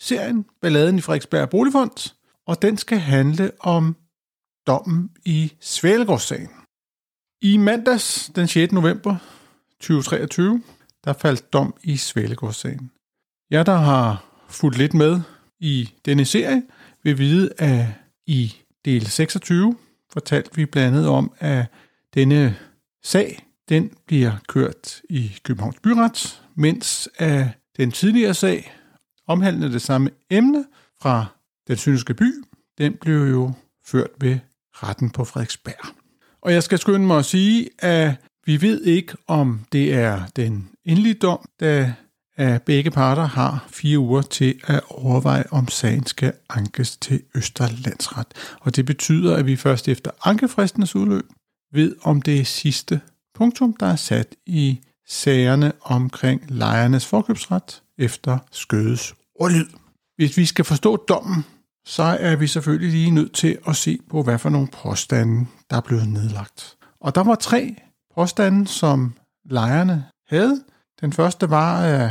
serien Balladen i Frederiksberg Boligfond, og den skal handle om dommen i Svælegårdssagen. I mandags den 6. november 2023, der faldt dom i Svælegårdssagen. Jeg, der har fulgt lidt med i denne serie, vil vide, at i del 26 fortalte vi blandt andet om, at denne sag, den bliver kørt i Københavns Byret, mens at den tidligere sag, omhandlende det samme emne fra den synske by, den blev jo ført ved retten på Frederiksberg. Og jeg skal skynde mig at sige, at vi ved ikke, om det er den endelige dom, da at begge parter har fire uger til at overveje, om sagen skal ankes til Østerlandsret. Og det betyder, at vi først efter ankefristens udløb ved, om det er sidste punktum, der er sat i sagerne omkring lejernes forkøbsret efter skødes ordlyd. Hvis vi skal forstå dommen, så er vi selvfølgelig lige nødt til at se på, hvad for nogle påstande, der er blevet nedlagt. Og der var tre påstande, som lejerne havde. Den første var, at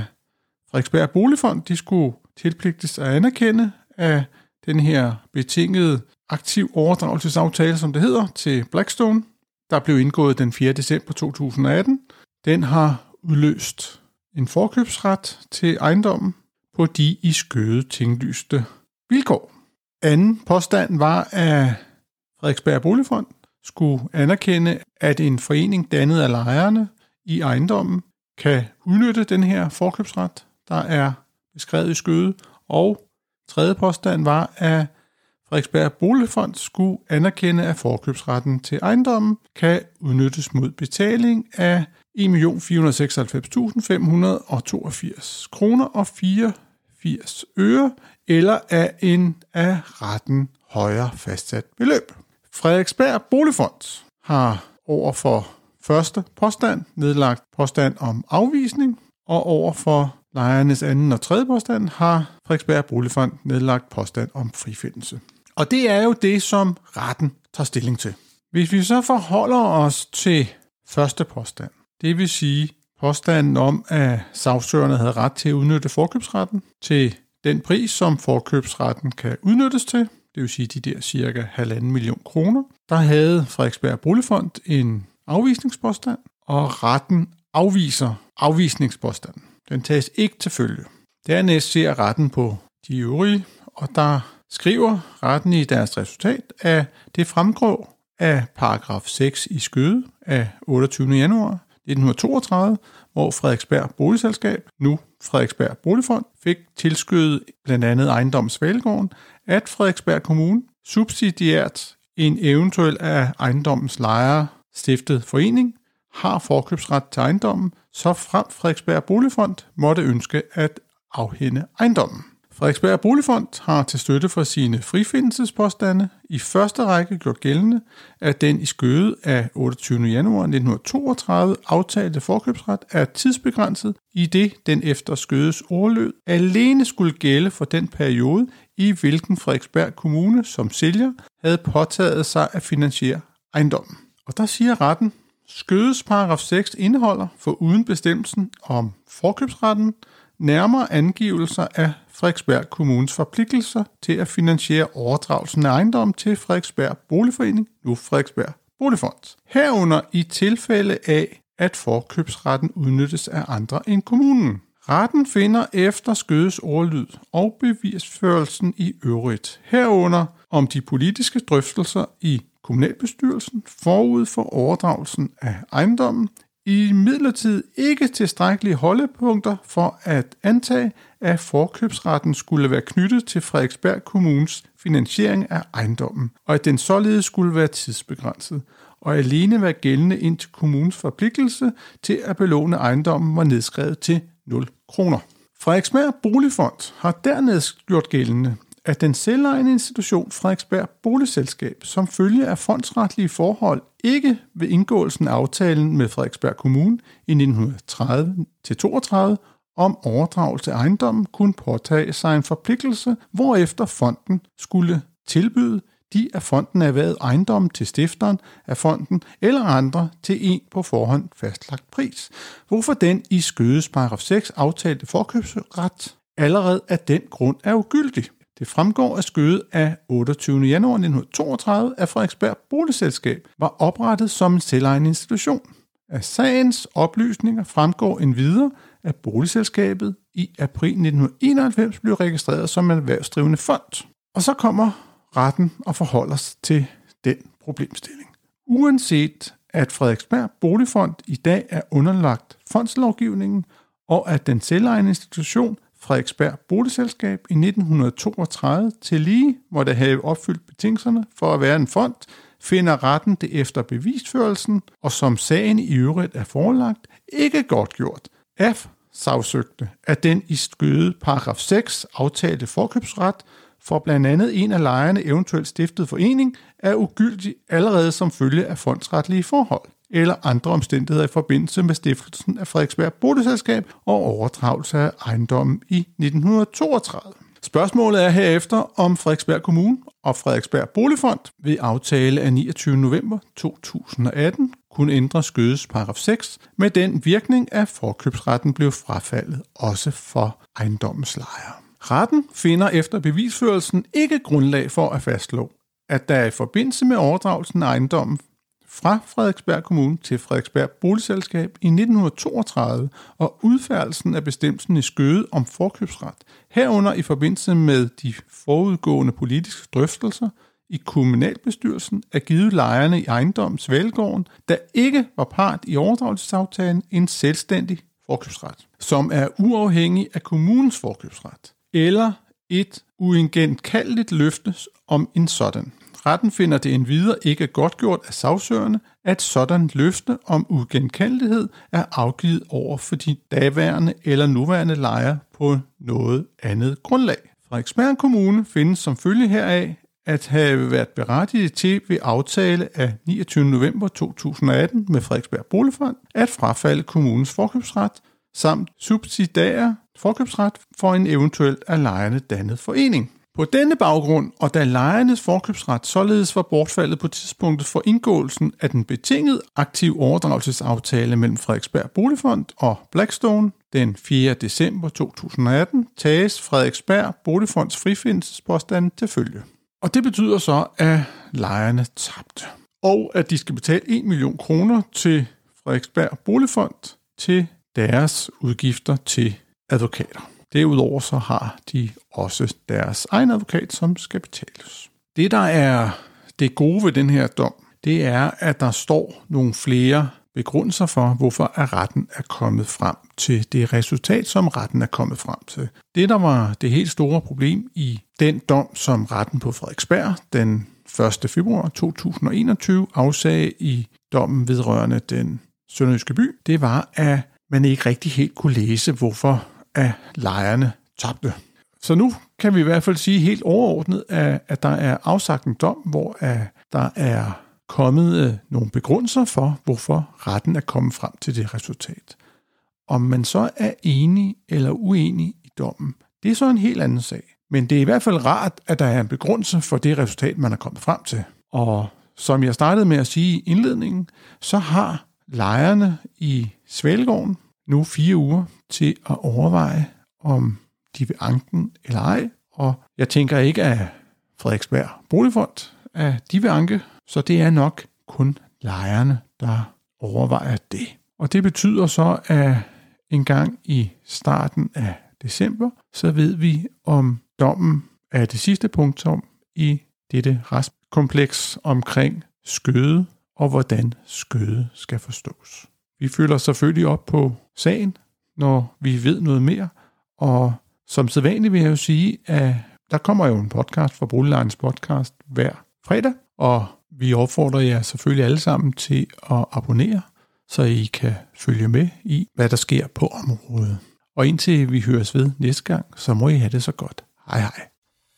Frederiksberg Boligfond de skulle tilpligtes at anerkende, af den her betingede aktiv overdragelsesaftale, som det hedder, til Blackstone, der blev indgået den 4. december 2018, den har udløst en forkøbsret til ejendommen på de i skøde tinglyste vilkår. Anden påstand var, at Frederiksberg Boligfond skulle anerkende, at en forening dannet af lejerne i ejendommen kan udnytte den her forkøbsret, der er beskrevet i skøde. Og tredje påstand var, at Frederiksberg Boligfond skulle anerkende, at forkøbsretten til ejendommen kan udnyttes mod betaling af 1.496.582 kroner og 4 80 øre, eller af en af retten højere fastsat beløb. Frederiksberg Boligfond har over for første påstand nedlagt påstand om afvisning, og over for lejernes anden og tredje påstand har Frederiksberg Boligfond nedlagt påstand om frifindelse. Og det er jo det, som retten tager stilling til. Hvis vi så forholder os til første påstand, det vil sige påstanden om, at sagsøgerne havde ret til at udnytte forkøbsretten til den pris, som forkøbsretten kan udnyttes til, det vil sige de der cirka 1,5 million kroner, der havde Frederiksberg Boligfond en afvisningspåstand, og retten afviser afvisningspåstanden. Den tages ikke til følge. Dernæst ser retten på de øvrige, og der skriver retten i deres resultat, at det fremgår af paragraf 6 i skøde af 28. januar 1932, hvor Frederiksberg Boligselskab, nu Frederiksberg Boligfond, fik tilskødet blandt andet ejendoms at Frederiksberg Kommune subsidiært en eventuel af ejendommens lejere stiftet forening har forkøbsret til ejendommen, så frem Frederiksberg Boligfond måtte ønske at afhænde ejendommen. Frederiksberg Boligfond har til støtte for sine frifindelsespåstande i første række gjort gældende, at den i skøde af 28. januar 1932 aftalte forkøbsret er tidsbegrænset, i det den efter skødes ordlød alene skulle gælde for den periode, i hvilken Frederiksberg Kommune som sælger havde påtaget sig at finansiere ejendommen. Og der siger retten, Skødes paragraf 6 indeholder, for uden bestemmelsen om forkøbsretten, nærmere angivelser af Frederiksberg Kommunes forpligtelser til at finansiere overdragelsen af ejendom til Frederiksberg Boligforening, nu Frederiksberg Boligfond. Herunder i tilfælde af, at forkøbsretten udnyttes af andre end kommunen. Retten finder efter skødes ordlyd og bevisførelsen i øvrigt herunder om de politiske drøftelser i kommunalbestyrelsen forud for overdragelsen af ejendommen i midlertid ikke tilstrækkelige holdepunkter for at antage, at forkøbsretten skulle være knyttet til Frederiksberg Kommunes finansiering af ejendommen, og at den således skulle være tidsbegrænset, og alene være gældende indtil kommunens forpligtelse til at belåne ejendommen var nedskrevet til 0 kroner. Frederiksberg Boligfond har dernæst gjort gældende, at den selvejende institution Frederiksberg Boligselskab som følge af fondsretlige forhold ikke ved indgåelsen af aftalen med Frederiksberg Kommune i 1930-32 om overdragelse af ejendommen kunne påtage sig en forpligtelse, hvorefter fonden skulle tilbyde de af fonden erhvervet ejendommen til stifteren af fonden eller andre til en på forhånd fastlagt pris, hvorfor den i skødes paragraf 6 aftalte forkøbsret allerede af den grund er ugyldig. Det fremgår af skødet af 28. januar 1932, at Frederiksberg Boligselskab var oprettet som en selvejende institution. Af sagens oplysninger fremgår en videre, at boligselskabet i april 1991 blev registreret som en erhvervsdrivende fond. Og så kommer retten og forholder sig til den problemstilling. Uanset at Frederiksberg Boligfond i dag er underlagt fondslovgivningen, og at den selvejende institution Frederiksberg Boligselskab i 1932 til lige hvor det have opfyldt betingelserne for at være en fond, finder retten det efter bevisførelsen, og som sagen i øvrigt er forelagt, ikke godt gjort. F sagsøgte, at den i skøde paragraf 6 aftalte forkøbsret for blandt andet en af lejerne eventuelt stiftet forening er ugyldig allerede som følge af fondsretlige forhold eller andre omstændigheder i forbindelse med stiftelsen af Frederiksberg Boligselskab og overdragelse af ejendommen i 1932. Spørgsmålet er herefter, om Frederiksberg Kommune og Frederiksberg Boligfond ved aftale af 29. november 2018 kunne ændre skødes paragraf 6 med den virkning, at forkøbsretten blev frafaldet også for ejendommens lejere. Retten finder efter bevisførelsen ikke grundlag for at fastslå, at der i forbindelse med overdragelsen af ejendommen fra Frederiksberg Kommune til Frederiksberg Boligselskab i 1932 og udfærdelsen af bestemmelsen i skøde om forkøbsret, herunder i forbindelse med de forudgående politiske drøftelser i kommunalbestyrelsen er givet lejerne i ejendommens Valgården, der ikke var part i overdragelsesaftalen, en selvstændig forkøbsret, som er uafhængig af kommunens forkøbsret, eller et uigenkaldeligt løfte om en sådan. Retten finder det endvidere ikke godt gjort af sagsøgerne, at sådan løfte om ugenkendelighed er afgivet over for de daværende eller nuværende lejer på noget andet grundlag. Frederiksberg Kommune findes som følge heraf at have været berettiget til ved aftale af 29. november 2018 med Frederiksberg Boligfond at frafalde kommunens forkøbsret samt subsidiære forkøbsret for en eventuelt af lejerne dannet forening. På denne baggrund, og da lejernes forkøbsret således var bortfaldet på tidspunktet for indgåelsen af den betingede aktiv overdragelsesaftale mellem Frederiksberg Boligfond og Blackstone den 4. december 2018, tages Frederiksberg Boligfonds frifindelsespåstand til følge. Og det betyder så, at lejerne tabte. Og at de skal betale 1 million kroner til Frederiksberg Boligfond til deres udgifter til advokater. Derudover så har de også deres egen advokat, som skal betales. Det, der er det gode ved den her dom, det er, at der står nogle flere begrundelser for, hvorfor er retten er kommet frem til det resultat, som retten er kommet frem til. Det, der var det helt store problem i den dom, som retten på Frederiksberg den 1. februar 2021 afsagde i dommen vedrørende den sønderjyske by, det var, at man ikke rigtig helt kunne læse, hvorfor af lejerne tabte. Så nu kan vi i hvert fald sige helt overordnet, at, der er afsagt en dom, hvor der er kommet øh, nogle begrundelser for, hvorfor retten er kommet frem til det resultat. Om man så er enig eller uenig i dommen, det er så en helt anden sag. Men det er i hvert fald rart, at der er en begrundelse for det resultat, man er kommet frem til. Og som jeg startede med at sige i indledningen, så har lejerne i Svalgården nu fire uger til at overveje, om de vil anken eller ej. Og jeg tænker ikke, at Frederiksberg Boligfond, at de vil anke, så det er nok kun lejerne, der overvejer det. Og det betyder så, at en gang i starten af december, så ved vi om dommen er det sidste punktum i dette restkompleks omkring skøde og hvordan skøde skal forstås. Vi følger selvfølgelig op på sagen, når vi ved noget mere, og som sædvanligt vil jeg jo sige, at der kommer jo en podcast fra Brulejens podcast hver fredag, og vi opfordrer jer selvfølgelig alle sammen til at abonnere, så I kan følge med i, hvad der sker på området. Og indtil vi høres ved næste gang, så må I have det så godt. Hej hej.